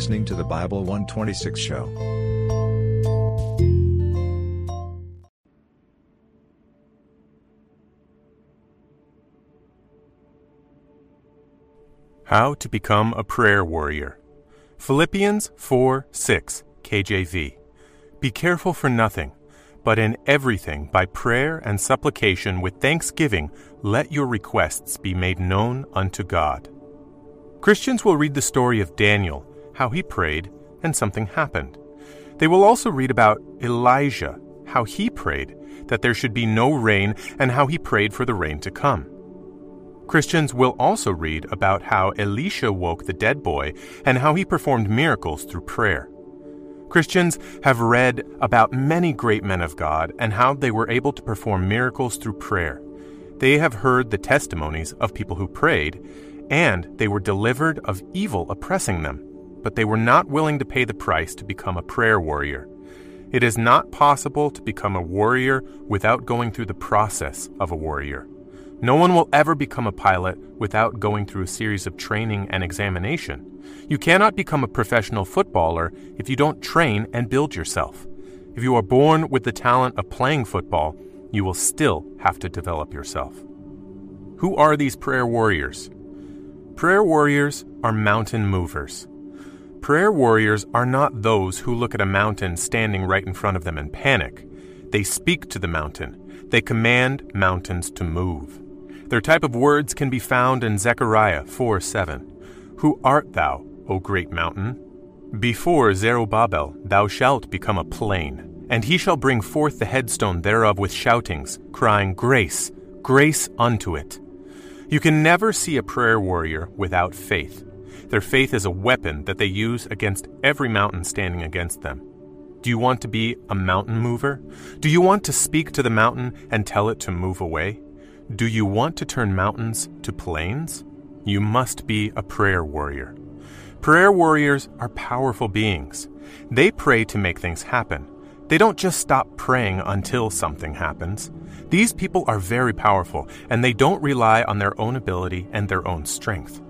listening to the Bible 126 show. How to become a prayer warrior. Philippians 4 6, KJV. Be careful for nothing, but in everything, by prayer and supplication with thanksgiving, let your requests be made known unto God. Christians will read the story of Daniel, how he prayed, and something happened. They will also read about Elijah, how he prayed that there should be no rain, and how he prayed for the rain to come. Christians will also read about how Elisha woke the dead boy and how he performed miracles through prayer. Christians have read about many great men of God and how they were able to perform miracles through prayer. They have heard the testimonies of people who prayed, and they were delivered of evil oppressing them, but they were not willing to pay the price to become a prayer warrior. It is not possible to become a warrior without going through the process of a warrior. No one will ever become a pilot without going through a series of training and examination. You cannot become a professional footballer if you don't train and build yourself. If you are born with the talent of playing football, you will still have to develop yourself. Who are these prayer warriors? Prayer warriors are mountain movers. Prayer warriors are not those who look at a mountain standing right in front of them and panic. They speak to the mountain. They command mountains to move. Their type of words can be found in Zechariah 4 7. Who art thou, O great mountain? Before Zerubbabel thou shalt become a plain, and he shall bring forth the headstone thereof with shoutings, crying, Grace, grace unto it. You can never see a prayer warrior without faith. Their faith is a weapon that they use against every mountain standing against them. Do you want to be a mountain mover? Do you want to speak to the mountain and tell it to move away? Do you want to turn mountains to plains? You must be a prayer warrior. Prayer warriors are powerful beings. They pray to make things happen. They don't just stop praying until something happens. These people are very powerful, and they don't rely on their own ability and their own strength.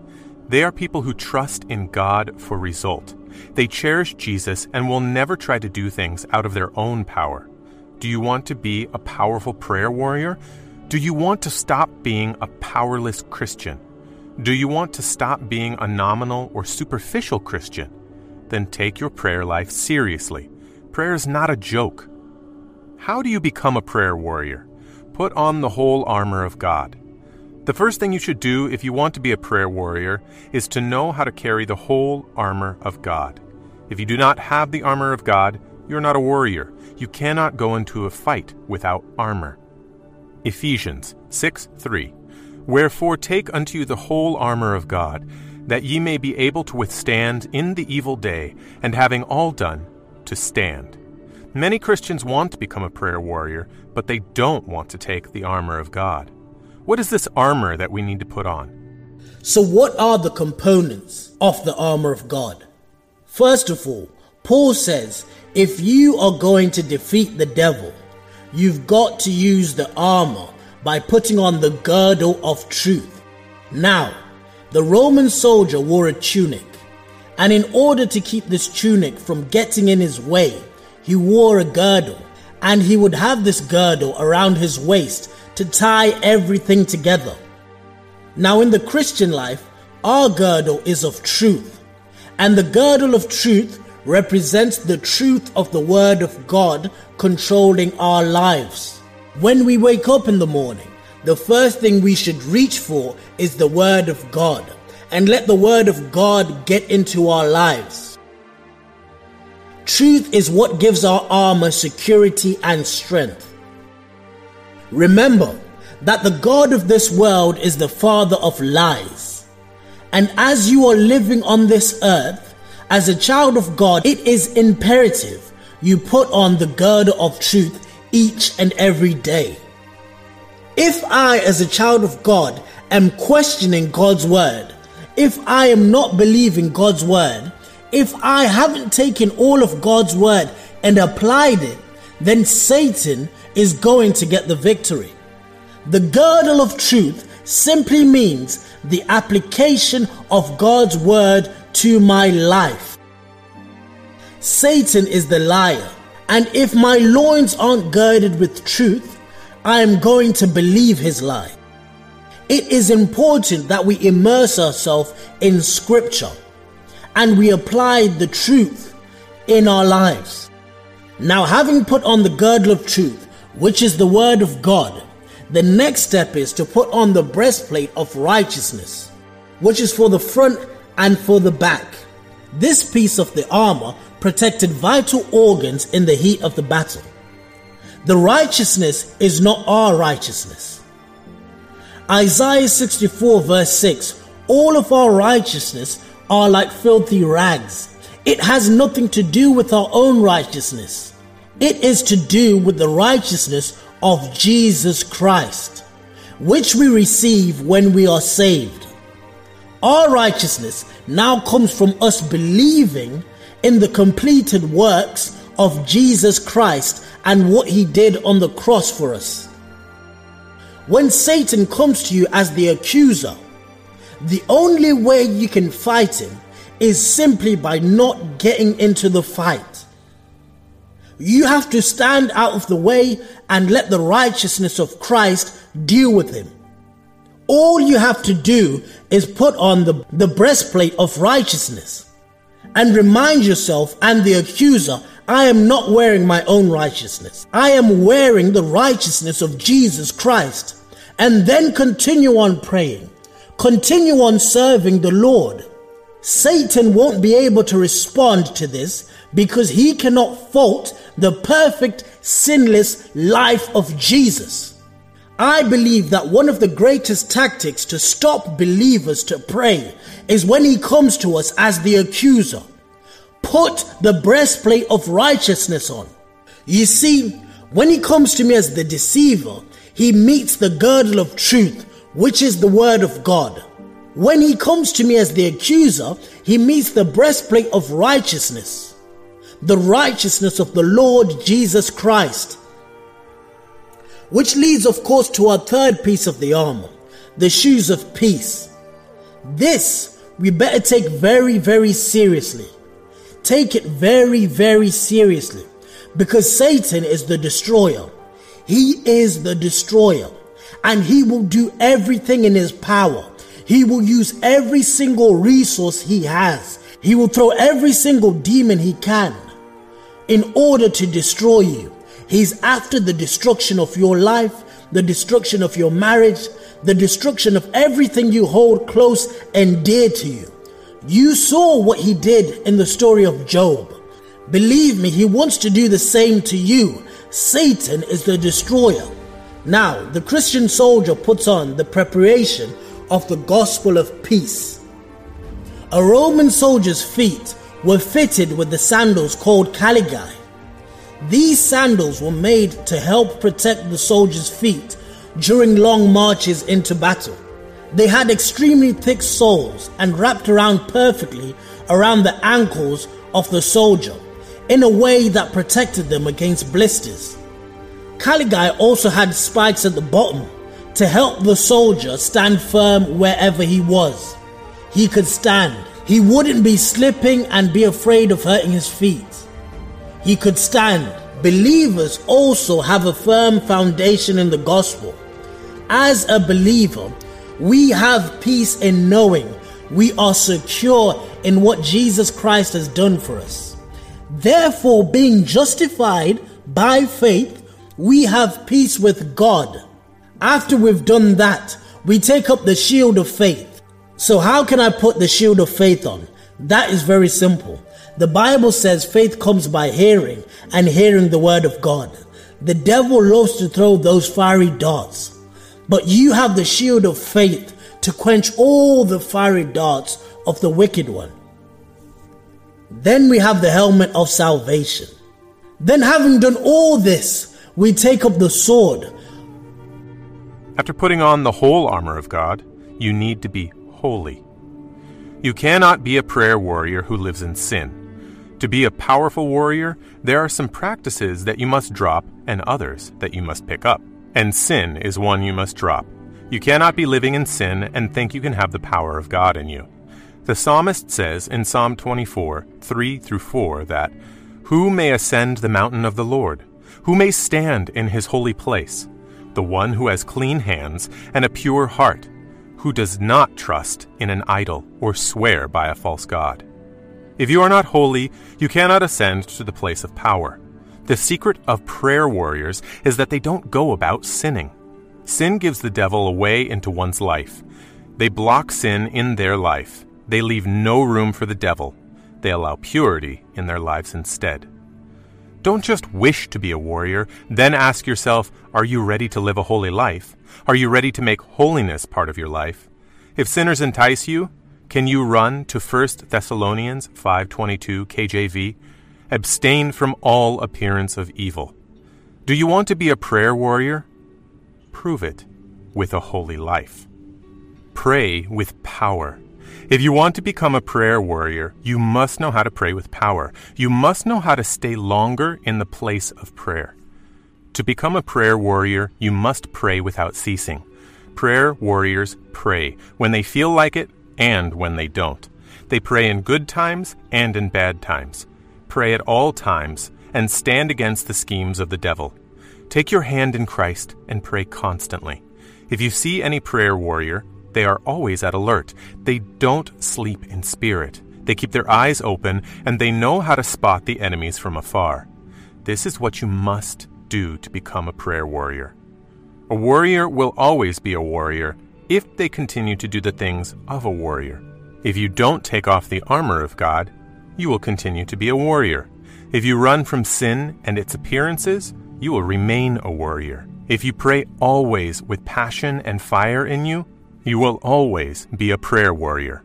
They are people who trust in God for result. They cherish Jesus and will never try to do things out of their own power. Do you want to be a powerful prayer warrior? Do you want to stop being a powerless Christian? Do you want to stop being a nominal or superficial Christian? Then take your prayer life seriously. Prayer is not a joke. How do you become a prayer warrior? Put on the whole armor of God. The first thing you should do if you want to be a prayer warrior is to know how to carry the whole armor of God. If you do not have the armor of God, you're not a warrior. You cannot go into a fight without armor. Ephesians 6 3 Wherefore take unto you the whole armor of God, that ye may be able to withstand in the evil day, and having all done, to stand. Many Christians want to become a prayer warrior, but they don't want to take the armor of God. What is this armor that we need to put on? So, what are the components of the armor of God? First of all, Paul says if you are going to defeat the devil, you've got to use the armor by putting on the girdle of truth. Now, the Roman soldier wore a tunic, and in order to keep this tunic from getting in his way, he wore a girdle, and he would have this girdle around his waist to tie everything together. Now, in the Christian life, our girdle is of truth, and the girdle of truth represents the truth of the Word of God controlling our lives. When we wake up in the morning, the first thing we should reach for is the Word of God and let the Word of God get into our lives. Truth is what gives our armor security and strength. Remember that the God of this world is the father of lies. And as you are living on this earth, as a child of God, it is imperative you put on the girdle of truth each and every day. If I, as a child of God, am questioning God's word, if I am not believing God's word, if I haven't taken all of God's word and applied it, then Satan is going to get the victory. The girdle of truth simply means the application of God's word to my life. Satan is the liar, and if my loins aren't girded with truth, I am going to believe his lie. It is important that we immerse ourselves in scripture and we apply the truth in our lives. Now, having put on the girdle of truth, which is the word of God, the next step is to put on the breastplate of righteousness, which is for the front and for the back. This piece of the armor protected vital organs in the heat of the battle. The righteousness is not our righteousness. Isaiah 64 verse 6 All of our righteousness are like filthy rags. It has nothing to do with our own righteousness. It is to do with the righteousness of Jesus Christ, which we receive when we are saved. Our righteousness now comes from us believing in the completed works of Jesus Christ and what he did on the cross for us. When Satan comes to you as the accuser, the only way you can fight him is simply by not getting into the fight. You have to stand out of the way and let the righteousness of Christ deal with him. All you have to do is put on the, the breastplate of righteousness and remind yourself and the accuser, I am not wearing my own righteousness. I am wearing the righteousness of Jesus Christ. And then continue on praying. Continue on serving the Lord. Satan won't be able to respond to this because he cannot fault the perfect, sinless life of Jesus. I believe that one of the greatest tactics to stop believers to pray is when he comes to us as the accuser. Put the breastplate of righteousness on. You see, when he comes to me as the deceiver, he meets the girdle of truth, which is the word of God. When he comes to me as the accuser, he meets the breastplate of righteousness, the righteousness of the Lord Jesus Christ. Which leads, of course, to our third piece of the armor, the shoes of peace. This we better take very, very seriously. Take it very, very seriously because Satan is the destroyer. He is the destroyer and he will do everything in his power. He will use every single resource he has. He will throw every single demon he can in order to destroy you. He's after the destruction of your life, the destruction of your marriage, the destruction of everything you hold close and dear to you. You saw what he did in the story of Job. Believe me, he wants to do the same to you. Satan is the destroyer. Now, the Christian soldier puts on the preparation of the gospel of peace. A Roman soldier's feet were fitted with the sandals called caligae. These sandals were made to help protect the soldier's feet during long marches into battle. They had extremely thick soles and wrapped around perfectly around the ankles of the soldier in a way that protected them against blisters. Caligae also had spikes at the bottom to help the soldier stand firm wherever he was. He could stand. He wouldn't be slipping and be afraid of hurting his feet. He could stand. Believers also have a firm foundation in the gospel. As a believer, we have peace in knowing we are secure in what Jesus Christ has done for us. Therefore, being justified by faith, we have peace with God. After we've done that, we take up the shield of faith. So, how can I put the shield of faith on? That is very simple. The Bible says faith comes by hearing, and hearing the word of God. The devil loves to throw those fiery darts. But you have the shield of faith to quench all the fiery darts of the wicked one. Then we have the helmet of salvation. Then, having done all this, we take up the sword. After putting on the whole armor of God, you need to be holy. You cannot be a prayer warrior who lives in sin. To be a powerful warrior, there are some practices that you must drop and others that you must pick up and sin is one you must drop. You cannot be living in sin and think you can have the power of God in you. The psalmist says in Psalm 24, 3 through 4 that, Who may ascend the mountain of the Lord? Who may stand in his holy place? The one who has clean hands and a pure heart, who does not trust in an idol or swear by a false god. If you are not holy, you cannot ascend to the place of power. The secret of prayer warriors is that they don't go about sinning. Sin gives the devil a way into one's life. They block sin in their life. They leave no room for the devil. They allow purity in their lives instead. Don't just wish to be a warrior, then ask yourself, are you ready to live a holy life? Are you ready to make holiness part of your life? If sinners entice you, can you run to 1 Thessalonians 5:22 KJV? Abstain from all appearance of evil. Do you want to be a prayer warrior? Prove it with a holy life. Pray with power. If you want to become a prayer warrior, you must know how to pray with power. You must know how to stay longer in the place of prayer. To become a prayer warrior, you must pray without ceasing. Prayer warriors pray when they feel like it and when they don't. They pray in good times and in bad times. Pray at all times and stand against the schemes of the devil. Take your hand in Christ and pray constantly. If you see any prayer warrior, they are always at alert. They don't sleep in spirit. They keep their eyes open and they know how to spot the enemies from afar. This is what you must do to become a prayer warrior. A warrior will always be a warrior if they continue to do the things of a warrior. If you don't take off the armor of God, you will continue to be a warrior. If you run from sin and its appearances, you will remain a warrior. If you pray always with passion and fire in you, you will always be a prayer warrior.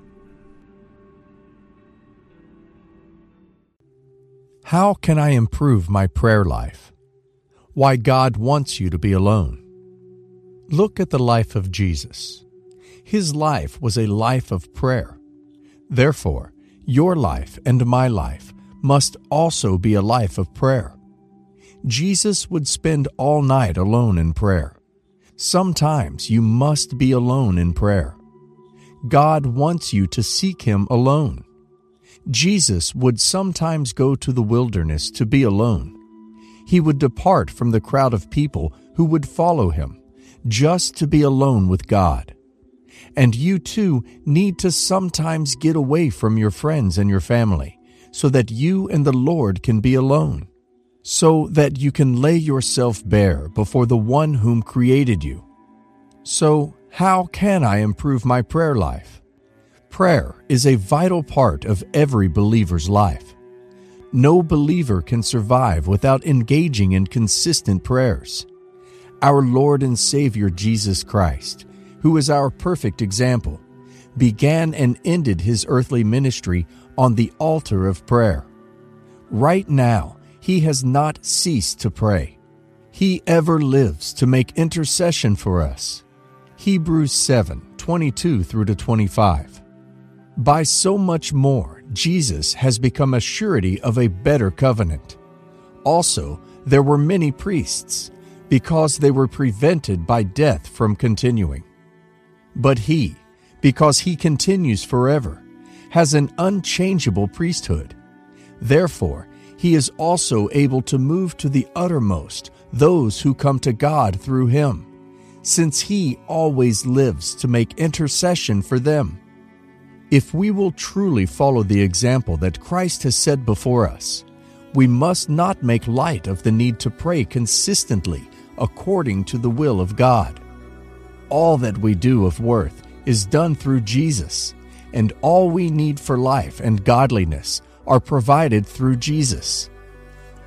How can I improve my prayer life? Why God wants you to be alone. Look at the life of Jesus. His life was a life of prayer. Therefore, your life and my life must also be a life of prayer. Jesus would spend all night alone in prayer. Sometimes you must be alone in prayer. God wants you to seek Him alone. Jesus would sometimes go to the wilderness to be alone. He would depart from the crowd of people who would follow Him just to be alone with God. And you too need to sometimes get away from your friends and your family so that you and the Lord can be alone so that you can lay yourself bare before the one whom created you. So, how can I improve my prayer life? Prayer is a vital part of every believer's life. No believer can survive without engaging in consistent prayers. Our Lord and Savior Jesus Christ, who is our perfect example, began and ended his earthly ministry on the altar of prayer. Right now, he has not ceased to pray. He ever lives to make intercession for us. Hebrews 7 22 through to 25. By so much more, Jesus has become a surety of a better covenant. Also, there were many priests, because they were prevented by death from continuing. But he, because he continues forever, has an unchangeable priesthood. Therefore, he is also able to move to the uttermost those who come to God through him, since he always lives to make intercession for them. If we will truly follow the example that Christ has set before us, we must not make light of the need to pray consistently according to the will of God. All that we do of worth is done through Jesus, and all we need for life and godliness are provided through Jesus.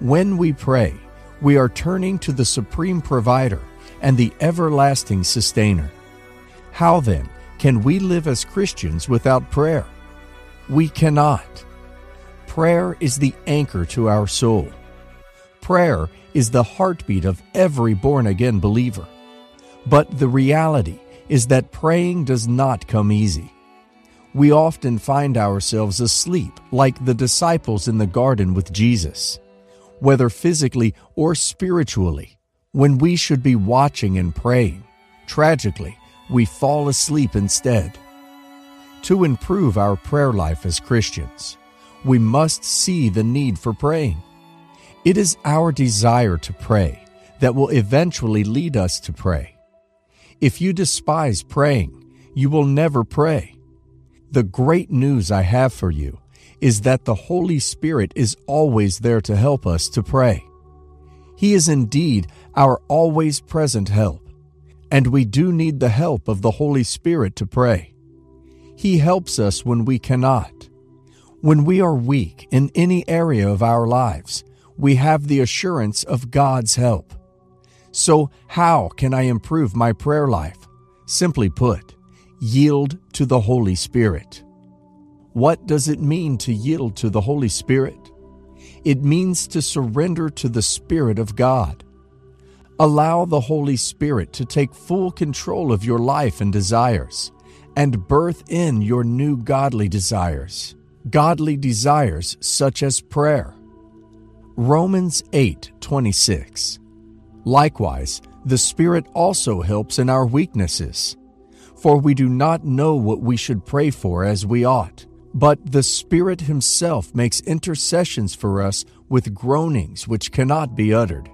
When we pray, we are turning to the Supreme Provider and the Everlasting Sustainer. How then can we live as Christians without prayer? We cannot. Prayer is the anchor to our soul. Prayer is the heartbeat of every born again believer. But the reality is that praying does not come easy we often find ourselves asleep like the disciples in the garden with Jesus, whether physically or spiritually. When we should be watching and praying, tragically, we fall asleep instead. To improve our prayer life as Christians, we must see the need for praying. It is our desire to pray that will eventually lead us to pray. If you despise praying, you will never pray. The great news I have for you is that the Holy Spirit is always there to help us to pray. He is indeed our always present help, and we do need the help of the Holy Spirit to pray. He helps us when we cannot. When we are weak in any area of our lives, we have the assurance of God's help. So, how can I improve my prayer life? Simply put, yield to the Holy Spirit. What does it mean to yield to the Holy Spirit? It means to surrender to the Spirit of God. Allow the Holy Spirit to take full control of your life and desires and birth in your new godly desires, godly desires such as prayer. Romans 8:26. Likewise, the Spirit also helps in our weaknesses. For we do not know what we should pray for as we ought, but the Spirit Himself makes intercessions for us with groanings which cannot be uttered.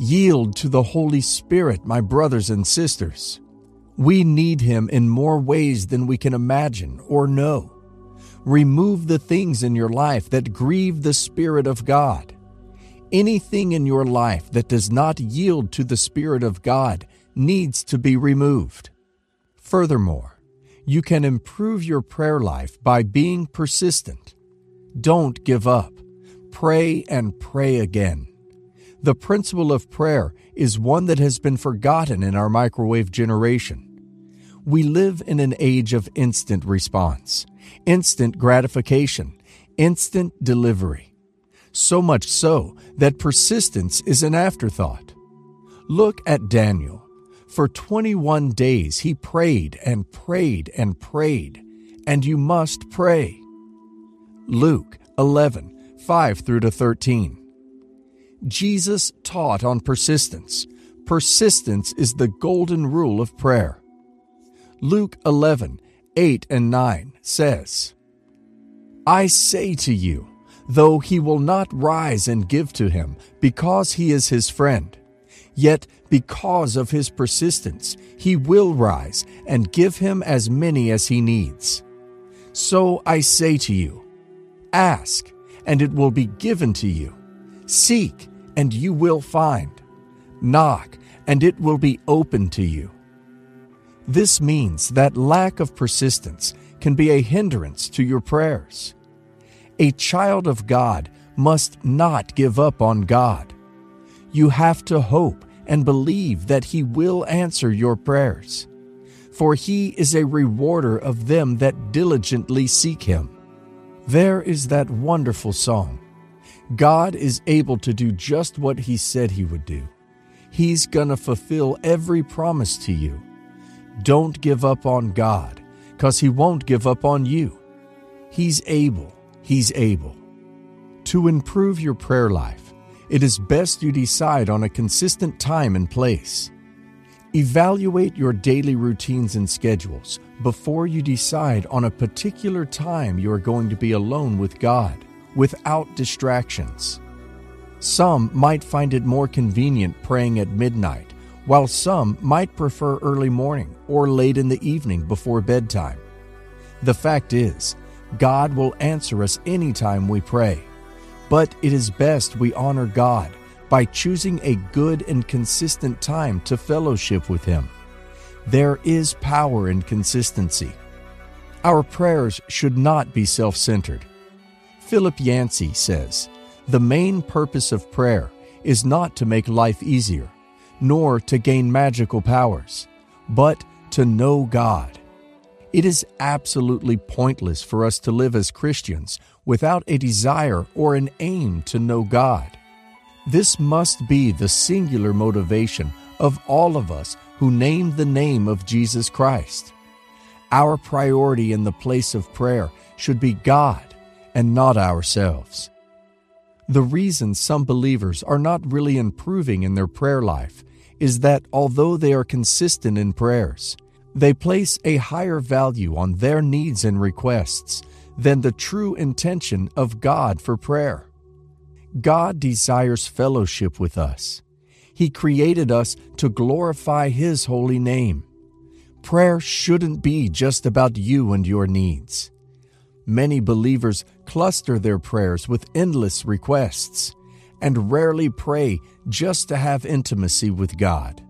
Yield to the Holy Spirit, my brothers and sisters. We need Him in more ways than we can imagine or know. Remove the things in your life that grieve the Spirit of God. Anything in your life that does not yield to the Spirit of God needs to be removed. Furthermore, you can improve your prayer life by being persistent. Don't give up. Pray and pray again. The principle of prayer is one that has been forgotten in our microwave generation. We live in an age of instant response, instant gratification, instant delivery. So much so that persistence is an afterthought. Look at Daniel. For 21 days he prayed and prayed and prayed, and you must pray. Luke 11, 5 through to 13. Jesus taught on persistence. Persistence is the golden rule of prayer. Luke 11, 8 and 9 says, I say to you, though he will not rise and give to him, because he is his friend, Yet, because of his persistence, he will rise and give him as many as he needs. So I say to you ask, and it will be given to you. Seek, and you will find. Knock, and it will be open to you. This means that lack of persistence can be a hindrance to your prayers. A child of God must not give up on God you have to hope and believe that He will answer your prayers. For He is a rewarder of them that diligently seek Him. There is that wonderful song God is able to do just what He said He would do. He's gonna fulfill every promise to you. Don't give up on God, because He won't give up on you. He's able, He's able. To improve your prayer life, it is best you decide on a consistent time and place. Evaluate your daily routines and schedules before you decide on a particular time you are going to be alone with God without distractions. Some might find it more convenient praying at midnight, while some might prefer early morning or late in the evening before bedtime. The fact is, God will answer us anytime we pray. But it is best we honor God by choosing a good and consistent time to fellowship with Him. There is power in consistency. Our prayers should not be self centered. Philip Yancey says The main purpose of prayer is not to make life easier, nor to gain magical powers, but to know God. It is absolutely pointless for us to live as Christians without a desire or an aim to know God. This must be the singular motivation of all of us who name the name of Jesus Christ. Our priority in the place of prayer should be God and not ourselves. The reason some believers are not really improving in their prayer life is that although they are consistent in prayers, they place a higher value on their needs and requests than the true intention of God for prayer. God desires fellowship with us. He created us to glorify His holy name. Prayer shouldn't be just about you and your needs. Many believers cluster their prayers with endless requests and rarely pray just to have intimacy with God.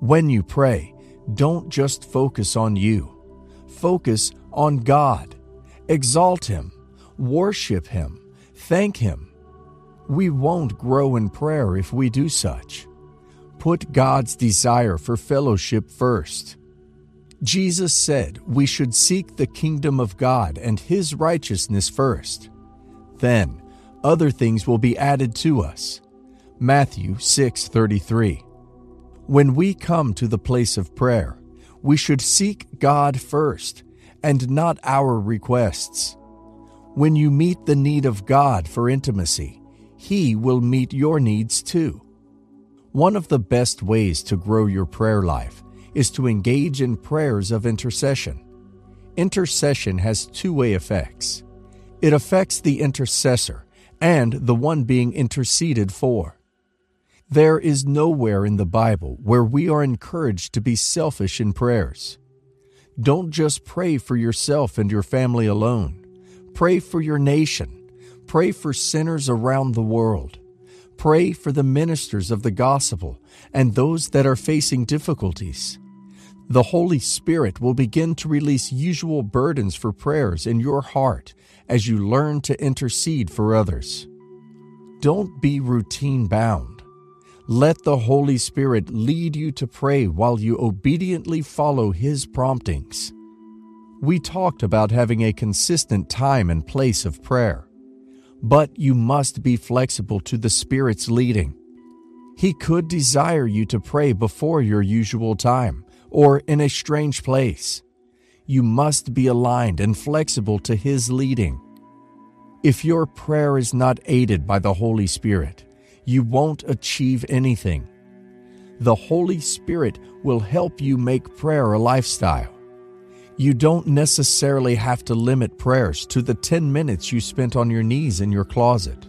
When you pray, don't just focus on you, focus on God. Exalt Him, worship Him, thank Him. We won't grow in prayer if we do such. Put God's desire for fellowship first. Jesus said we should seek the kingdom of God and His righteousness first. Then, other things will be added to us. Matthew 6:33. When we come to the place of prayer, we should seek God first and not our requests. When you meet the need of God for intimacy, He will meet your needs too. One of the best ways to grow your prayer life is to engage in prayers of intercession. Intercession has two way effects it affects the intercessor and the one being interceded for. There is nowhere in the Bible where we are encouraged to be selfish in prayers. Don't just pray for yourself and your family alone. Pray for your nation. Pray for sinners around the world. Pray for the ministers of the gospel and those that are facing difficulties the Holy Spirit will begin to release usual burdens for prayers in your heart as you learn to intercede for others. Don't be routine bound. Let the Holy Spirit lead you to pray while you obediently follow His promptings. We talked about having a consistent time and place of prayer, but you must be flexible to the Spirit's leading. He could desire you to pray before your usual time or in a strange place. You must be aligned and flexible to His leading. If your prayer is not aided by the Holy Spirit, you won't achieve anything. The Holy Spirit will help you make prayer a lifestyle. You don't necessarily have to limit prayers to the 10 minutes you spent on your knees in your closet.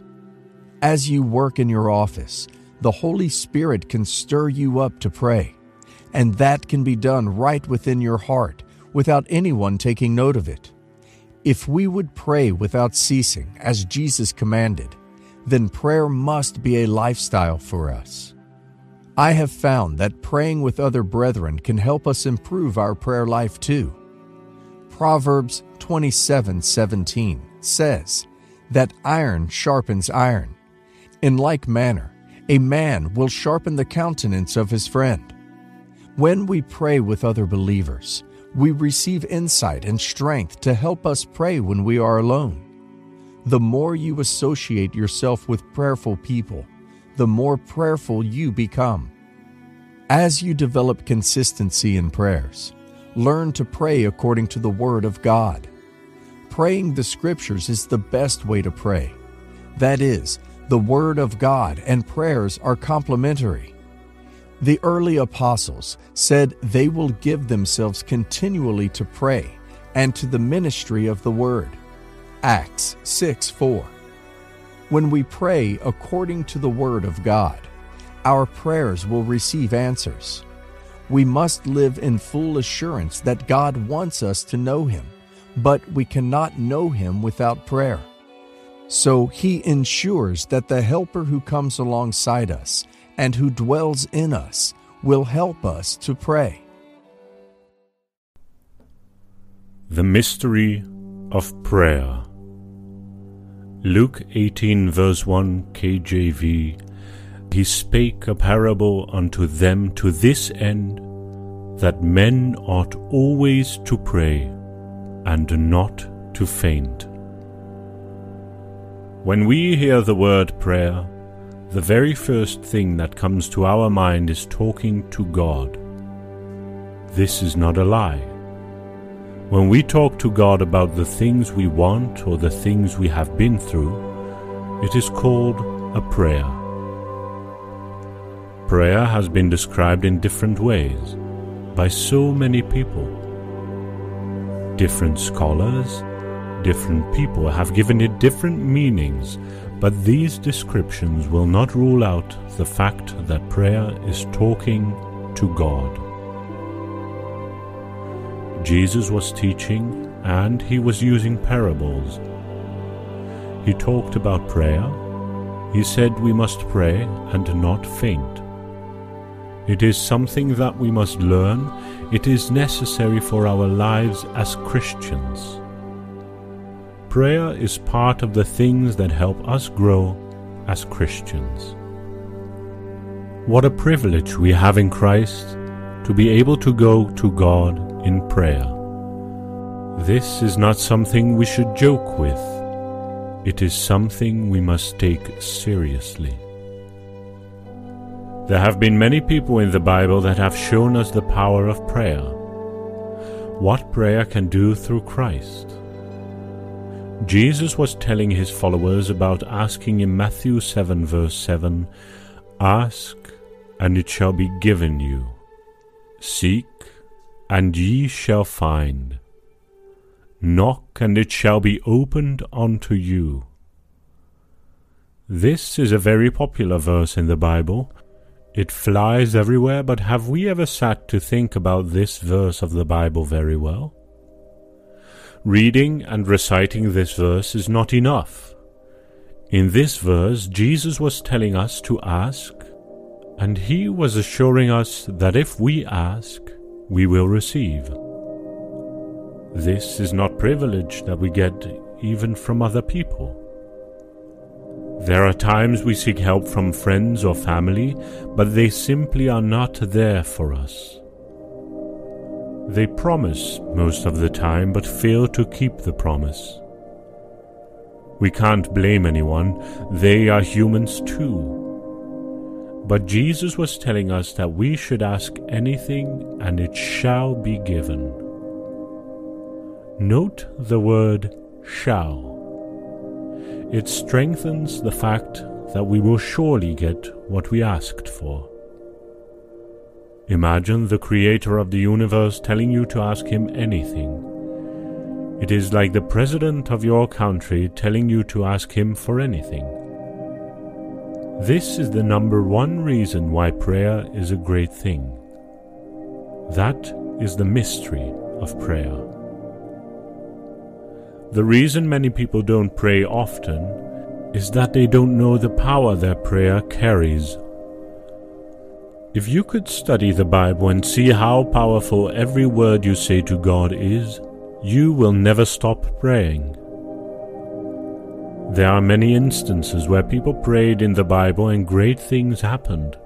As you work in your office, the Holy Spirit can stir you up to pray and that can be done right within your heart without anyone taking note of it. If we would pray without ceasing, as Jesus commanded, then prayer must be a lifestyle for us. I have found that praying with other brethren can help us improve our prayer life too. Proverbs 27:17 says that iron sharpens iron. In like manner, a man will sharpen the countenance of his friend. When we pray with other believers, we receive insight and strength to help us pray when we are alone. The more you associate yourself with prayerful people, the more prayerful you become. As you develop consistency in prayers, learn to pray according to the Word of God. Praying the Scriptures is the best way to pray. That is, the Word of God and prayers are complementary. The early apostles said they will give themselves continually to pray and to the ministry of the word. Acts 6 4. When we pray according to the word of God, our prayers will receive answers. We must live in full assurance that God wants us to know Him, but we cannot know Him without prayer. So He ensures that the Helper who comes alongside us and who dwells in us will help us to pray. The Mystery of Prayer. Luke 18, verse 1 KJV He spake a parable unto them to this end, that men ought always to pray, and not to faint. When we hear the word prayer, the very first thing that comes to our mind is talking to God. This is not a lie. When we talk to God about the things we want or the things we have been through, it is called a prayer. Prayer has been described in different ways by so many people. Different scholars, different people have given it different meanings But these descriptions will not rule out the fact that prayer is talking to God. Jesus was teaching and he was using parables. He talked about prayer. He said we must pray and not faint. It is something that we must learn. It is necessary for our lives as Christians. Prayer is part of the things that help us grow as Christians. What a privilege we have in Christ to be able to go to God in prayer. This is not something we should joke with. It is something we must take seriously. There have been many people in the Bible that have shown us the power of prayer. What prayer can do through Christ. Jesus was telling his followers about asking in Matthew 7, verse 7 Ask, and it shall be given you. Seek, and ye shall find. Knock, and it shall be opened unto you. This is a very popular verse in the Bible. It flies everywhere, but have we ever sat to think about this verse of the Bible very well? Reading and reciting this verse is not enough. In this verse, Jesus was telling us to ask, and he was assuring us that if we ask, we will receive. This is not privilege that we get even from other people. There are times we seek help from friends or family, but they simply are not there for us. They promise most of the time but fail to keep the promise. We can't blame anyone, they are humans too. But Jesus was telling us that we should ask anything and it shall be given. Note the word shall. It strengthens the fact that we will surely get what we asked for. Imagine the creator of the universe telling you to ask him anything. It is like the president of your country telling you to ask him for anything. This is the number one reason why prayer is a great thing. That is the mystery of prayer. The reason many people don't pray often is that they don't know the power their prayer carries if you could study the Bible and see how powerful every word you say to God is, you will never stop praying. There are many instances where people prayed in the Bible and great things happened.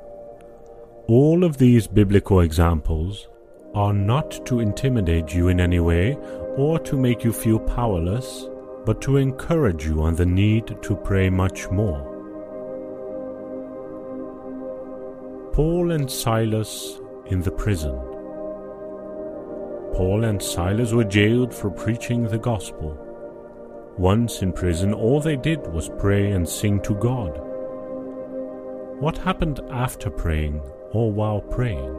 All of these biblical examples are not to intimidate you in any way or to make you feel powerless, but to encourage you on the need to pray much more. Paul and Silas in the prison. Paul and Silas were jailed for preaching the gospel. Once in prison, all they did was pray and sing to God. What happened after praying or while praying?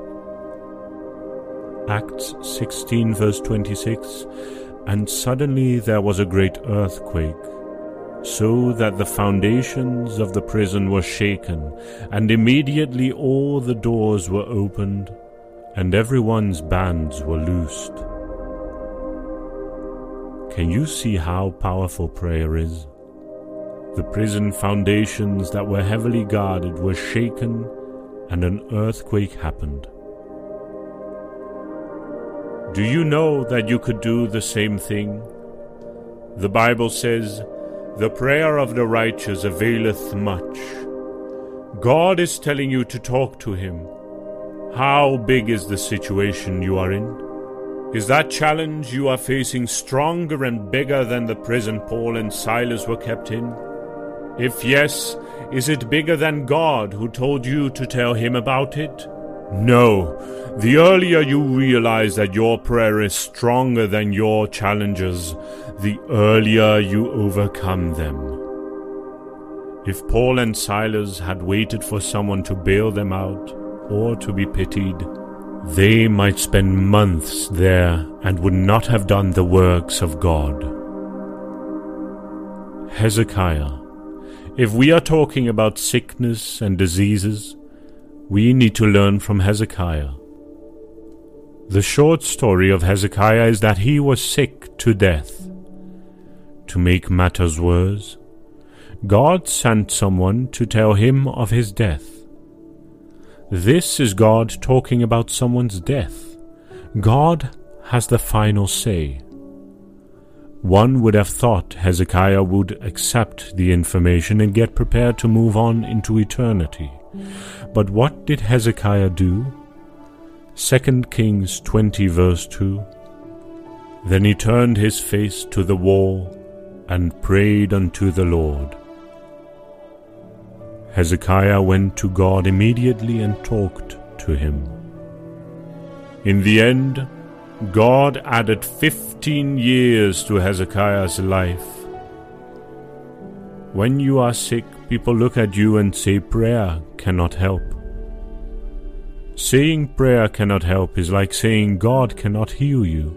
Acts 16, verse 26 And suddenly there was a great earthquake so that the foundations of the prison were shaken, and immediately all the doors were opened, and everyone's bands were loosed. Can you see how powerful prayer is? The prison foundations that were heavily guarded were shaken, and an earthquake happened. Do you know that you could do the same thing? The Bible says, the prayer of the righteous availeth much. God is telling you to talk to Him. How big is the situation you are in? Is that challenge you are facing stronger and bigger than the prison Paul and Silas were kept in? If yes, is it bigger than God who told you to tell Him about it? No. The earlier you realize that your prayer is stronger than your challenges, the earlier you overcome them. If Paul and Silas had waited for someone to bail them out or to be pitied, they might spend months there and would not have done the works of God. Hezekiah If we are talking about sickness and diseases, we need to learn from Hezekiah. The short story of Hezekiah is that he was sick to death. To make matters worse, God sent someone to tell him of his death. This is God talking about someone's death. God has the final say. One would have thought Hezekiah would accept the information and get prepared to move on into eternity. But what did Hezekiah do? 2 Kings 20, verse 2. Then he turned his face to the wall and prayed unto the Lord. Hezekiah went to God immediately and talked to him. In the end, God added fifteen years to Hezekiah's life. When you are sick, people look at you and say prayer cannot help. Saying prayer cannot help is like saying God cannot heal you.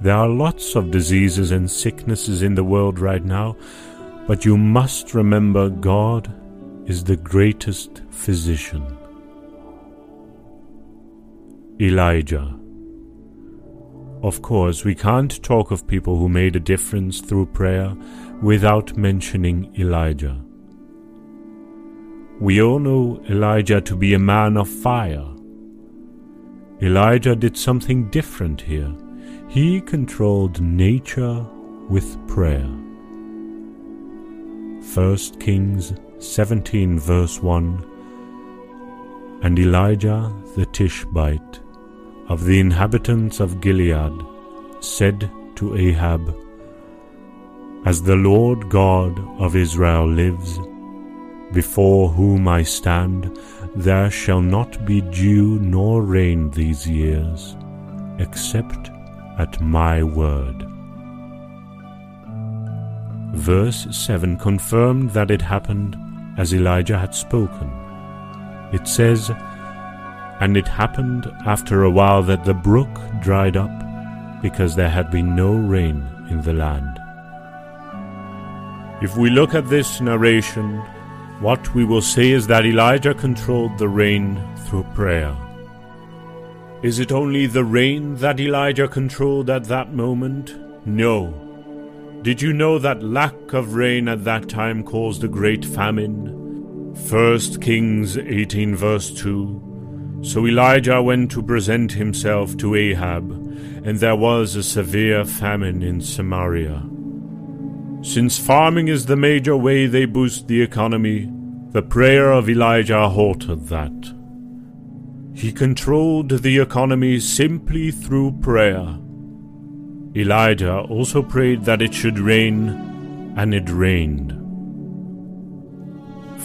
There are lots of diseases and sicknesses in the world right now, but you must remember God is the greatest physician. Elijah. Of course, we can't talk of people who made a difference through prayer without mentioning Elijah. We all know Elijah to be a man of fire. Elijah did something different here. He controlled nature with prayer. 1 Kings 17, verse 1 And Elijah the Tishbite of the inhabitants of Gilead said to Ahab, As the Lord God of Israel lives, before whom I stand, there shall not be dew nor rain these years, except at my word. Verse 7 confirmed that it happened as Elijah had spoken. It says, And it happened after a while that the brook dried up, because there had been no rain in the land. If we look at this narration, what we will say is that Elijah controlled the rain through prayer. Is it only the rain that Elijah controlled at that moment? No. Did you know that lack of rain at that time caused a great famine? 1 Kings 18 verse 2 So Elijah went to present himself to Ahab, and there was a severe famine in Samaria. Since farming is the major way they boost the economy, the prayer of Elijah halted that. He controlled the economy simply through prayer. Elijah also prayed that it should rain, and it rained.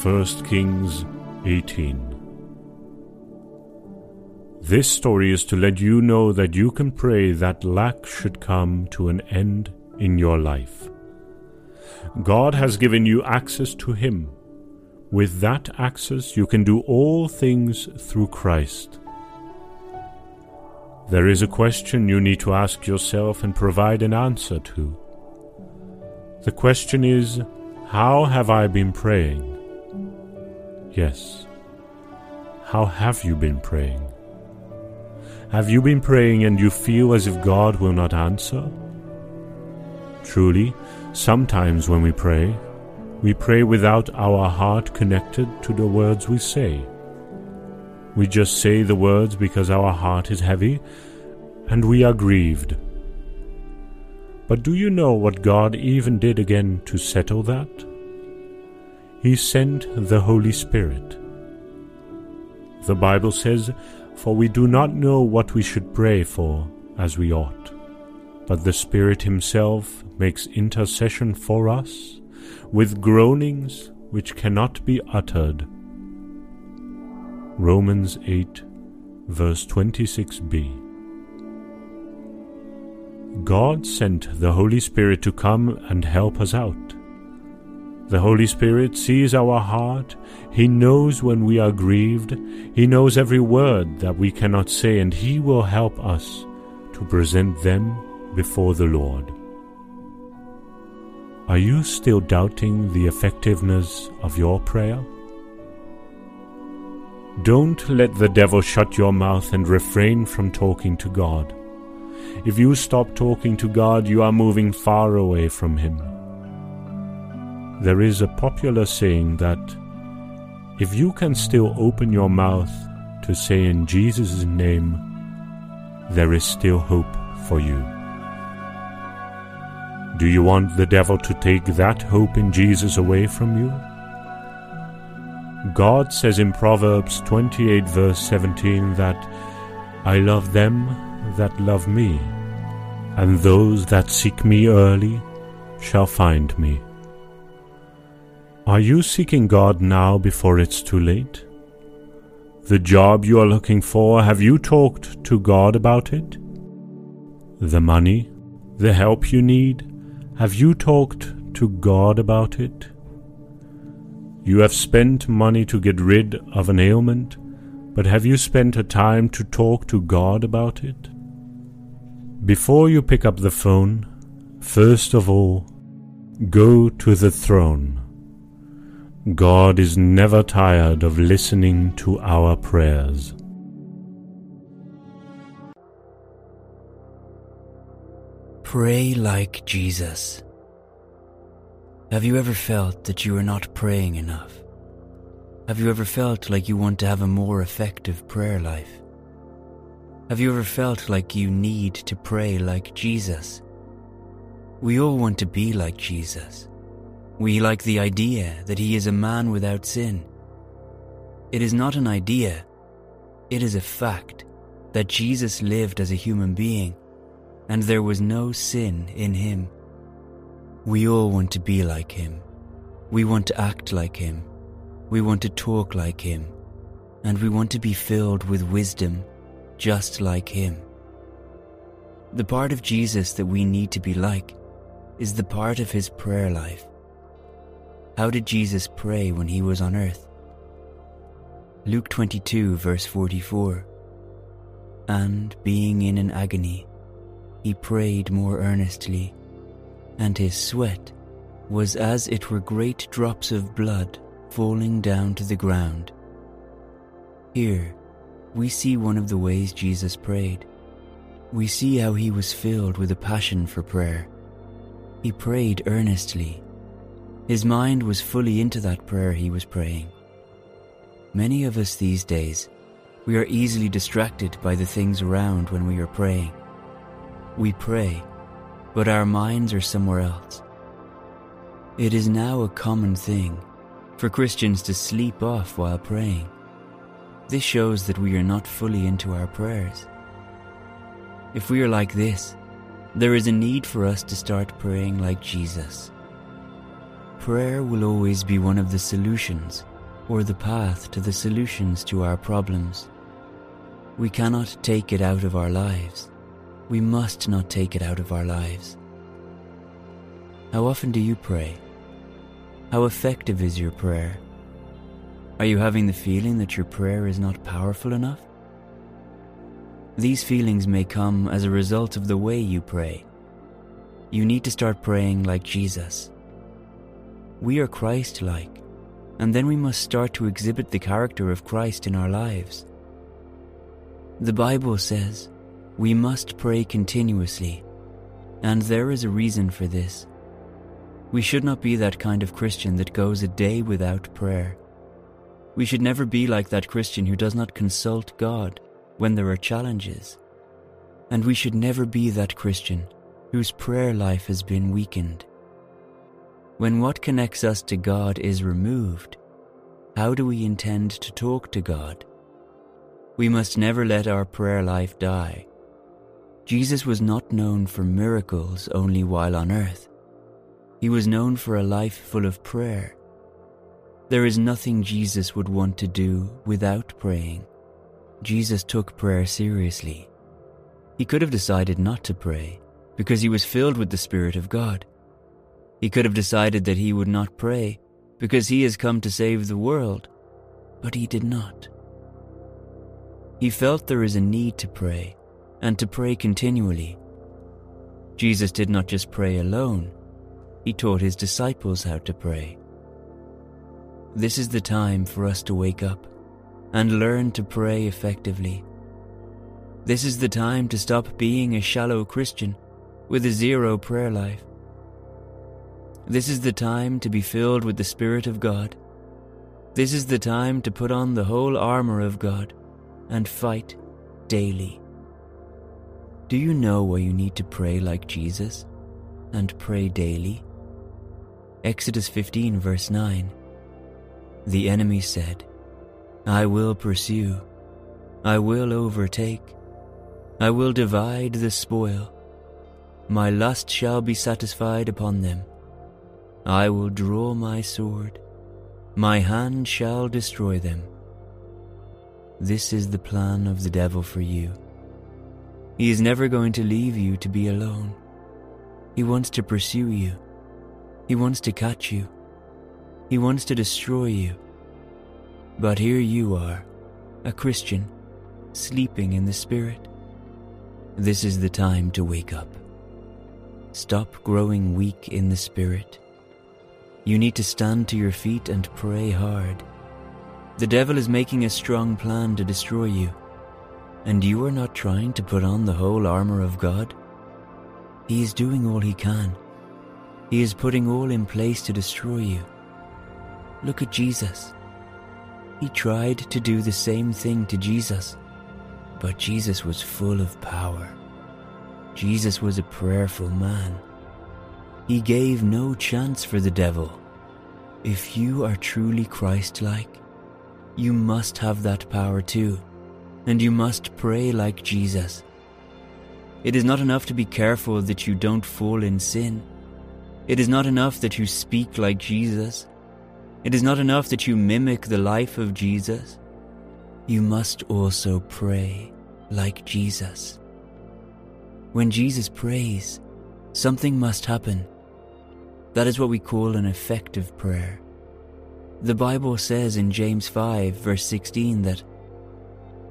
1 Kings 18 This story is to let you know that you can pray that lack should come to an end in your life. God has given you access to Him. With that access, you can do all things through Christ. There is a question you need to ask yourself and provide an answer to. The question is, How have I been praying? Yes. How have you been praying? Have you been praying and you feel as if God will not answer? Truly, sometimes when we pray, we pray without our heart connected to the words we say. We just say the words because our heart is heavy and we are grieved. But do you know what God even did again to settle that? He sent the Holy Spirit. The Bible says, For we do not know what we should pray for as we ought, but the Spirit Himself makes intercession for us with groanings which cannot be uttered. Romans 8, verse 26b. God sent the Holy Spirit to come and help us out. The Holy Spirit sees our heart, He knows when we are grieved, He knows every word that we cannot say, and He will help us to present them before the Lord. Are you still doubting the effectiveness of your prayer? Don't let the devil shut your mouth and refrain from talking to God. If you stop talking to God, you are moving far away from Him. There is a popular saying that if you can still open your mouth to say in Jesus' name, there is still hope for you. Do you want the devil to take that hope in Jesus away from you? God says in Proverbs 28, verse 17, that I love them that love me, and those that seek me early shall find me. Are you seeking God now before it's too late? The job you are looking for, have you talked to God about it? The money, the help you need, have you talked to God about it? You have spent money to get rid of an ailment, but have you spent a time to talk to God about it? Before you pick up the phone, first of all, go to the throne. God is never tired of listening to our prayers. Pray like Jesus. Have you ever felt that you are not praying enough? Have you ever felt like you want to have a more effective prayer life? Have you ever felt like you need to pray like Jesus? We all want to be like Jesus. We like the idea that he is a man without sin. It is not an idea, it is a fact that Jesus lived as a human being and there was no sin in him. We all want to be like him. We want to act like him. We want to talk like him. And we want to be filled with wisdom just like him. The part of Jesus that we need to be like is the part of his prayer life. How did Jesus pray when he was on earth? Luke 22, verse 44. And being in an agony, he prayed more earnestly and his sweat was as it were great drops of blood falling down to the ground. Here, we see one of the ways Jesus prayed. We see how he was filled with a passion for prayer. He prayed earnestly. His mind was fully into that prayer he was praying. Many of us these days, we are easily distracted by the things around when we are praying. We pray but our minds are somewhere else. It is now a common thing for Christians to sleep off while praying. This shows that we are not fully into our prayers. If we are like this, there is a need for us to start praying like Jesus. Prayer will always be one of the solutions or the path to the solutions to our problems. We cannot take it out of our lives. We must not take it out of our lives. How often do you pray? How effective is your prayer? Are you having the feeling that your prayer is not powerful enough? These feelings may come as a result of the way you pray. You need to start praying like Jesus. We are Christ like, and then we must start to exhibit the character of Christ in our lives. The Bible says, we must pray continuously, and there is a reason for this. We should not be that kind of Christian that goes a day without prayer. We should never be like that Christian who does not consult God when there are challenges. And we should never be that Christian whose prayer life has been weakened. When what connects us to God is removed, how do we intend to talk to God? We must never let our prayer life die Jesus was not known for miracles only while on earth. He was known for a life full of prayer. There is nothing Jesus would want to do without praying. Jesus took prayer seriously. He could have decided not to pray because he was filled with the Spirit of God. He could have decided that he would not pray because he has come to save the world, but he did not. He felt there is a need to pray and to pray continually. Jesus did not just pray alone, He taught his disciples how to pray. This is the time for us to wake up and learn to pray effectively. This is the time to stop being a shallow Christian with a zero prayer life. This is the time to be filled with the Spirit of God. This is the time to put on the whole armor of God and fight daily. Do you know why you need to pray like Jesus and pray daily? Exodus 15, verse 9. The enemy said, I will pursue, I will overtake, I will divide the spoil. My lust shall be satisfied upon them. I will draw my sword, my hand shall destroy them. This is the plan of the devil for you. He is never going to leave you to be alone. He wants to pursue you. He wants to catch you. He wants to destroy you. But here you are, a Christian, sleeping in the Spirit. This is the time to wake up. Stop growing weak in the Spirit. You need to stand to your feet and pray hard. The devil is making a strong plan to destroy you and you are not trying to put on the whole armor of God? He is doing all he can. He is putting all in place to destroy you. Look at Jesus. He tried to do the same thing to Jesus, but Jesus was full of power. Jesus was a prayerful man. He gave no chance for the devil. If you are truly Christ like, you must have that power too and you must pray like Jesus. It is not enough to be careful that you don't fall in sin. It is not enough that you speak like Jesus. It is not enough that you mimic the life of Jesus. You must also pray like Jesus. When Jesus prays, something must happen. That is what we call an effective prayer. The Bible says in James 5, verse 16, that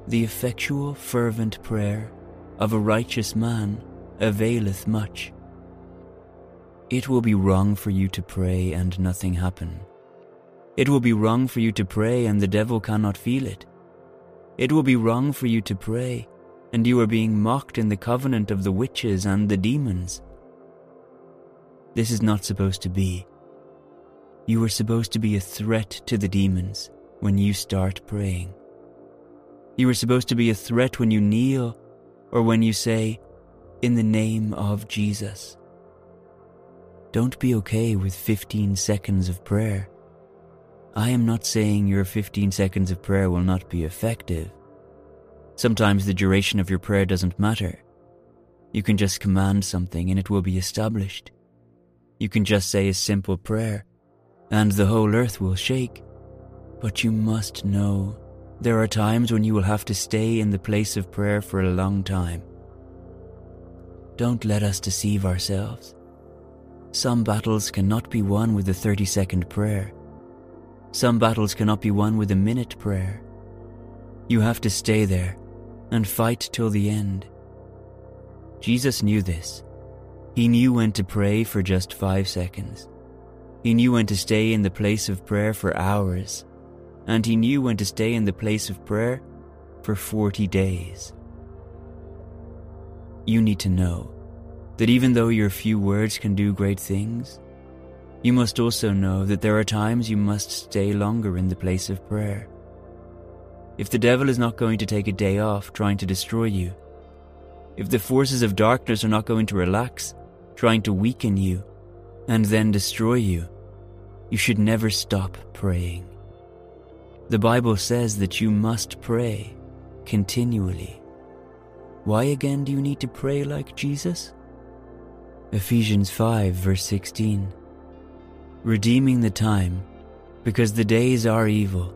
the effectual fervent prayer of a righteous man availeth much. It will be wrong for you to pray and nothing happen. It will be wrong for you to pray and the devil cannot feel it. It will be wrong for you to pray and you are being mocked in the covenant of the witches and the demons. This is not supposed to be. You are supposed to be a threat to the demons when you start praying. You are supposed to be a threat when you kneel or when you say, In the name of Jesus. Don't be okay with 15 seconds of prayer. I am not saying your 15 seconds of prayer will not be effective. Sometimes the duration of your prayer doesn't matter. You can just command something and it will be established. You can just say a simple prayer and the whole earth will shake. But you must know there are times when you will have to stay in the place of prayer for a long time. Don't let us deceive ourselves. Some battles cannot be won with a 30 second prayer. Some battles cannot be won with a minute prayer. You have to stay there and fight till the end. Jesus knew this. He knew when to pray for just five seconds. He knew when to stay in the place of prayer for hours and he knew when to stay in the place of prayer for 40 days. You need to know that even though your few words can do great things, you must also know that there are times you must stay longer in the place of prayer. If the devil is not going to take a day off trying to destroy you, if the forces of darkness are not going to relax, trying to weaken you, and then destroy you, you should never stop praying. The Bible says that you must pray continually. Why again do you need to pray like Jesus? Ephesians 5, verse 16. Redeeming the time, because the days are evil.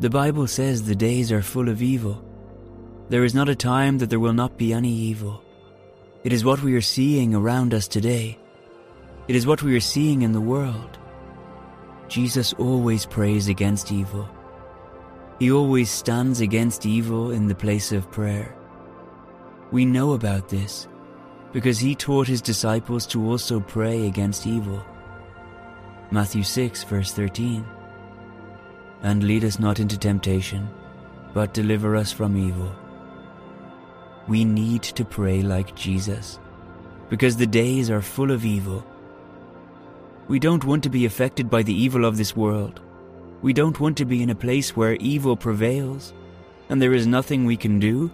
The Bible says the days are full of evil. There is not a time that there will not be any evil. It is what we are seeing around us today. It is what we are seeing in the world. Jesus always prays against evil. He always stands against evil in the place of prayer. We know about this because he taught his disciples to also pray against evil. Matthew 6, verse 13. And lead us not into temptation, but deliver us from evil. We need to pray like Jesus, because the days are full of evil. We don't want to be affected by the evil of this world. We don't want to be in a place where evil prevails, and there is nothing we can do.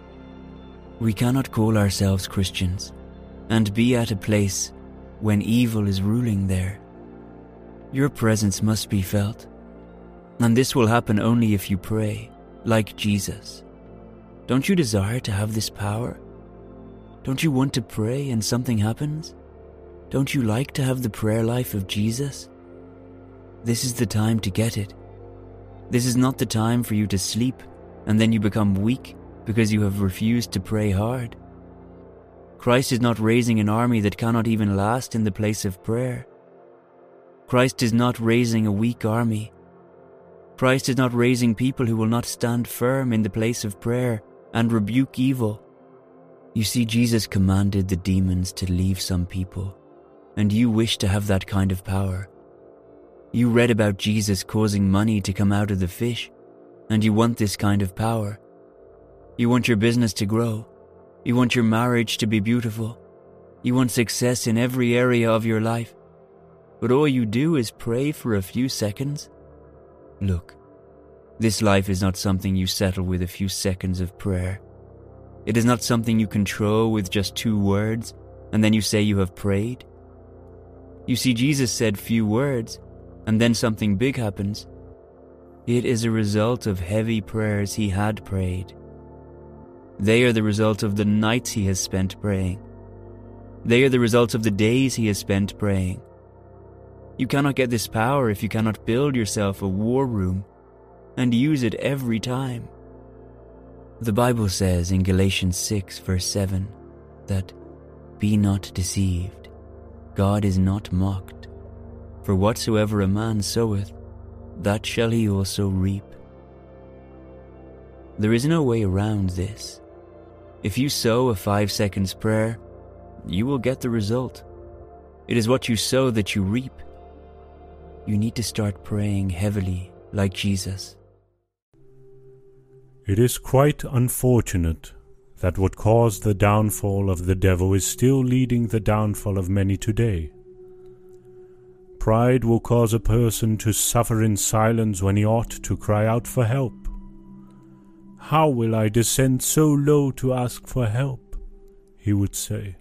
We cannot call ourselves Christians and be at a place when evil is ruling there. Your presence must be felt, and this will happen only if you pray, like Jesus. Don't you desire to have this power? Don't you want to pray and something happens? Don't you like to have the prayer life of Jesus? This is the time to get it. This is not the time for you to sleep and then you become weak because you have refused to pray hard. Christ is not raising an army that cannot even last in the place of prayer. Christ is not raising a weak army. Christ is not raising people who will not stand firm in the place of prayer and rebuke evil. You see, Jesus commanded the demons to leave some people, and you wish to have that kind of power. You read about Jesus causing money to come out of the fish, and you want this kind of power. You want your business to grow. You want your marriage to be beautiful. You want success in every area of your life. But all you do is pray for a few seconds? Look, this life is not something you settle with a few seconds of prayer. It is not something you control with just two words and then you say you have prayed. You see, Jesus said few words and then something big happens. It is a result of heavy prayers he had prayed. They are the result of the nights he has spent praying. They are the result of the days he has spent praying. You cannot get this power if you cannot build yourself a war room and use it every time. The Bible says in Galatians 6, verse 7, that Be not deceived, God is not mocked. For whatsoever a man soweth, that shall he also reap. There is no way around this. If you sow a five seconds prayer, you will get the result. It is what you sow that you reap. You need to start praying heavily like Jesus. It is quite unfortunate that what caused the downfall of the devil is still leading the downfall of many today. Pride will cause a person to suffer in silence when he ought to cry out for help. How will I descend so low to ask for help? he would say.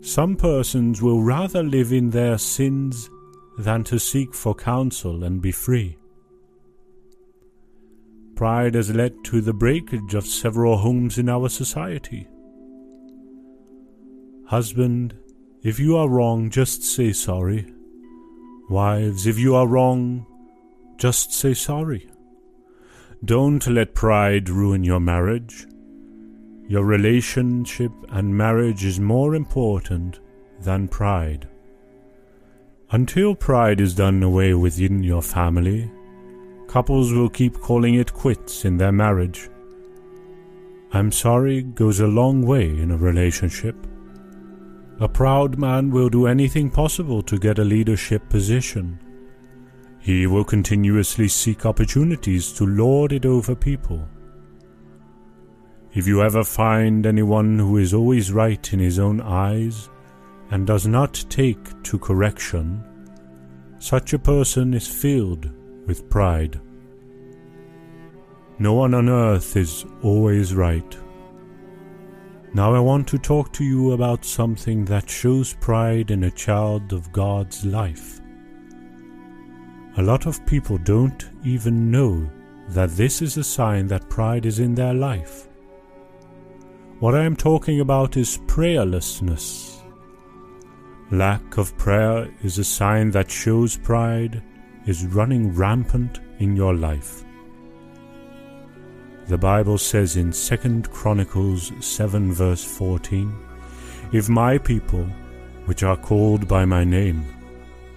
Some persons will rather live in their sins than to seek for counsel and be free. Pride has led to the breakage of several homes in our society. Husband, if you are wrong, just say sorry. Wives, if you are wrong, just say sorry. Don't let pride ruin your marriage. Your relationship and marriage is more important than pride. Until pride is done away within your family, couples will keep calling it quits in their marriage. I'm sorry goes a long way in a relationship. A proud man will do anything possible to get a leadership position. He will continuously seek opportunities to lord it over people. If you ever find anyone who is always right in his own eyes and does not take to correction, such a person is filled with pride. No one on earth is always right. Now I want to talk to you about something that shows pride in a child of God's life. A lot of people don't even know that this is a sign that pride is in their life. What I am talking about is prayerlessness. Lack of prayer is a sign that shows pride is running rampant in your life. The Bible says in 2 Chronicles 7 verse 14, If my people, which are called by my name,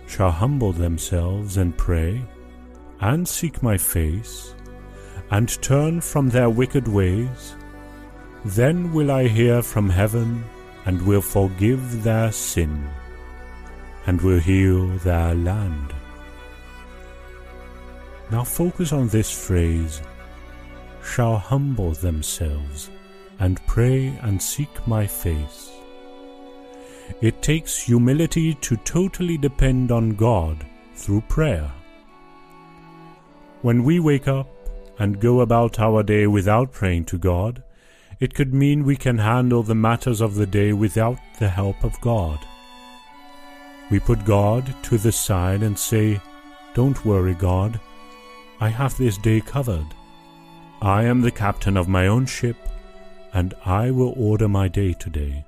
shall humble themselves and pray, and seek my face, and turn from their wicked ways, then will I hear from heaven, and will forgive their sin, and will heal their land. Now focus on this phrase shall humble themselves and pray and seek my face. It takes humility to totally depend on God through prayer. When we wake up and go about our day without praying to God, it could mean we can handle the matters of the day without the help of God. We put God to the side and say, Don't worry, God, I have this day covered. I am the captain of my own ship, and I will order my day today.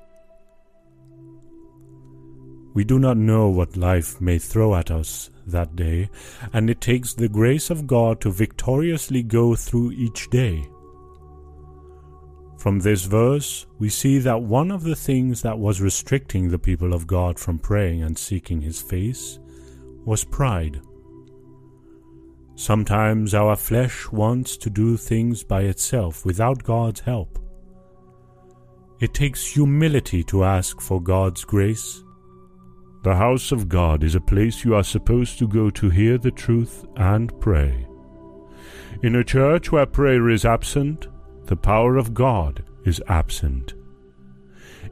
We do not know what life may throw at us that day, and it takes the grace of God to victoriously go through each day. From this verse, we see that one of the things that was restricting the people of God from praying and seeking His face was pride. Sometimes our flesh wants to do things by itself without God's help. It takes humility to ask for God's grace. The house of God is a place you are supposed to go to hear the truth and pray. In a church where prayer is absent, the power of God is absent.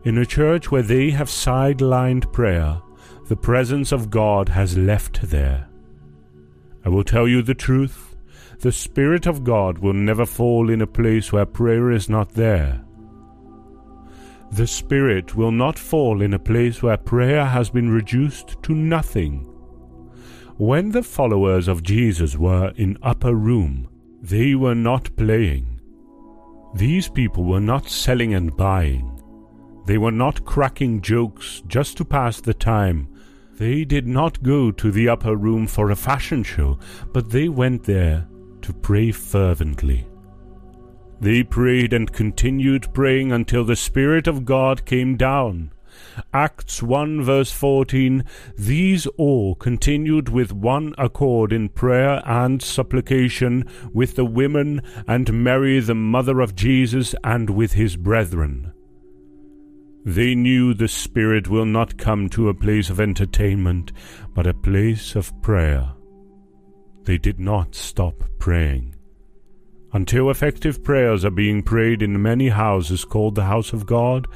In a church where they have sidelined prayer, the presence of God has left there. I will tell you the truth. The Spirit of God will never fall in a place where prayer is not there. The Spirit will not fall in a place where prayer has been reduced to nothing. When the followers of Jesus were in upper room, they were not playing. These people were not selling and buying. They were not cracking jokes just to pass the time. They did not go to the upper room for a fashion show, but they went there to pray fervently. They prayed and continued praying until the Spirit of God came down. Acts 1 verse 14 These all continued with one accord in prayer and supplication with the women and Mary the mother of Jesus and with his brethren. They knew the Spirit will not come to a place of entertainment, but a place of prayer. They did not stop praying. Until effective prayers are being prayed in many houses called the house of God,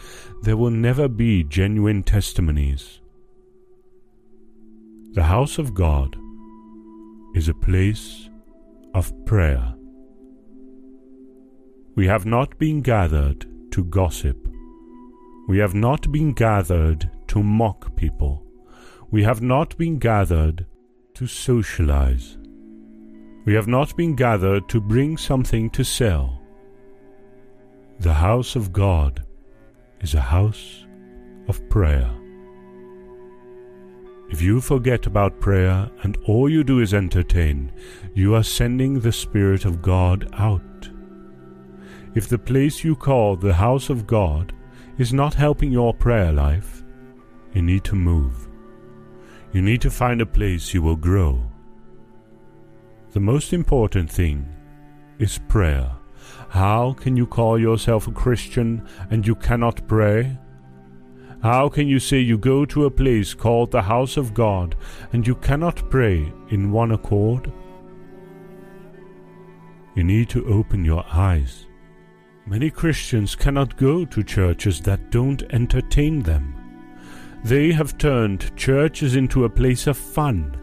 there will never be genuine testimonies. The house of God is a place of prayer. We have not been gathered to gossip. We have not been gathered to mock people. We have not been gathered to socialize. We have not been gathered to bring something to sell. The house of God is a house of prayer. If you forget about prayer and all you do is entertain, you are sending the Spirit of God out. If the place you call the house of God is not helping your prayer life, you need to move. You need to find a place you will grow. The most important thing is prayer. How can you call yourself a Christian and you cannot pray? How can you say you go to a place called the house of God and you cannot pray in one accord? You need to open your eyes. Many Christians cannot go to churches that don't entertain them. They have turned churches into a place of fun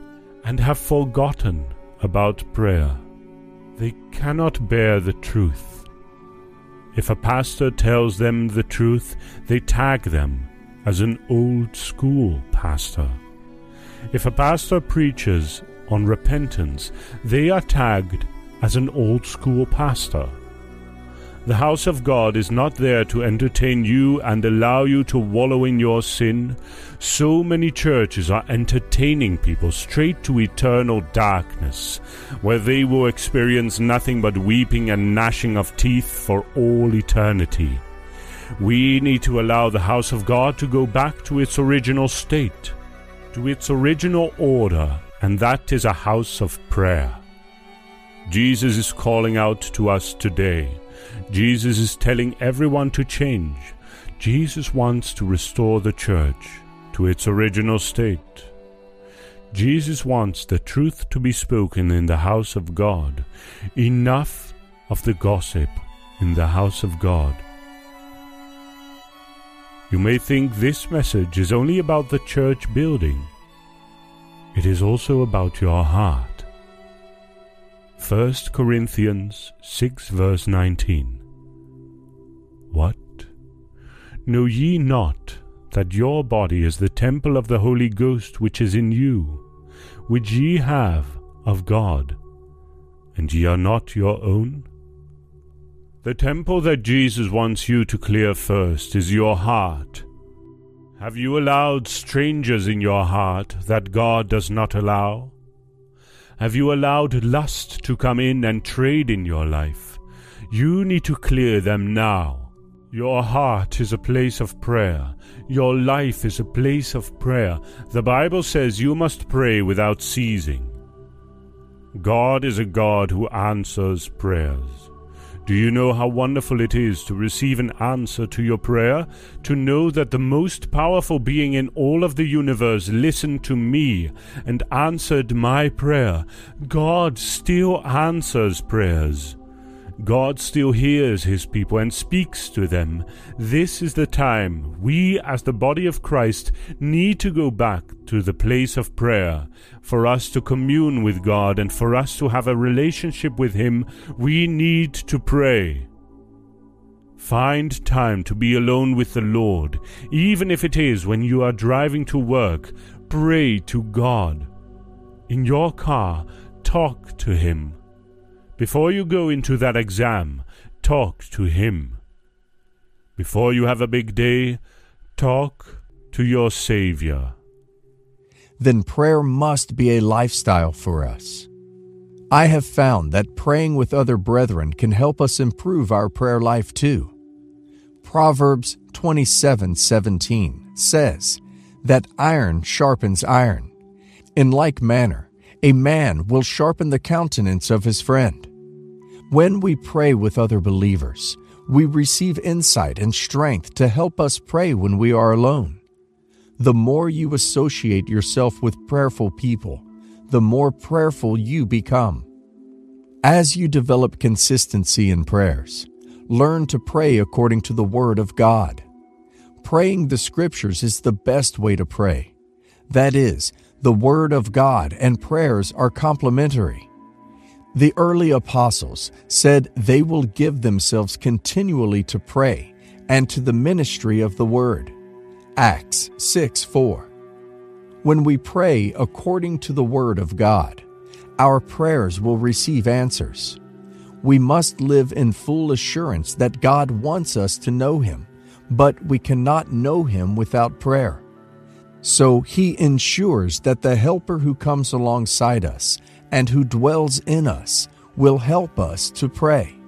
and have forgotten about prayer. They cannot bear the truth. If a pastor tells them the truth, they tag them as an old school pastor. If a pastor preaches on repentance, they are tagged as an old school pastor. The house of God is not there to entertain you and allow you to wallow in your sin. So many churches are entertaining people straight to eternal darkness, where they will experience nothing but weeping and gnashing of teeth for all eternity. We need to allow the house of God to go back to its original state, to its original order, and that is a house of prayer. Jesus is calling out to us today Jesus is telling everyone to change. Jesus wants to restore the church to its original state. Jesus wants the truth to be spoken in the house of God. Enough of the gossip in the house of God. You may think this message is only about the church building. It is also about your heart. 1 Corinthians 6 verse 19. What? Know ye not that your body is the temple of the Holy Ghost which is in you, which ye have of God, and ye are not your own? The temple that Jesus wants you to clear first is your heart. Have you allowed strangers in your heart that God does not allow? Have you allowed lust to come in and trade in your life? You need to clear them now. Your heart is a place of prayer. Your life is a place of prayer. The Bible says you must pray without ceasing. God is a God who answers prayers. Do you know how wonderful it is to receive an answer to your prayer? To know that the most powerful being in all of the universe listened to me and answered my prayer. God still answers prayers. God still hears his people and speaks to them. This is the time we, as the body of Christ, need to go back to the place of prayer. For us to commune with God and for us to have a relationship with Him, we need to pray. Find time to be alone with the Lord, even if it is when you are driving to work. Pray to God. In your car, talk to Him. Before you go into that exam, talk to Him. Before you have a big day, talk to your Savior. Then prayer must be a lifestyle for us. I have found that praying with other brethren can help us improve our prayer life too. Proverbs 27:17 says that iron sharpens iron. In like manner, a man will sharpen the countenance of his friend. When we pray with other believers, we receive insight and strength to help us pray when we are alone. The more you associate yourself with prayerful people, the more prayerful you become. As you develop consistency in prayers, learn to pray according to the Word of God. Praying the Scriptures is the best way to pray. That is, the Word of God and prayers are complementary. The early apostles said they will give themselves continually to pray and to the ministry of the word. Acts 6 4. When we pray according to the word of God, our prayers will receive answers. We must live in full assurance that God wants us to know Him, but we cannot know Him without prayer. So He ensures that the Helper who comes alongside us and who dwells in us will help us to pray.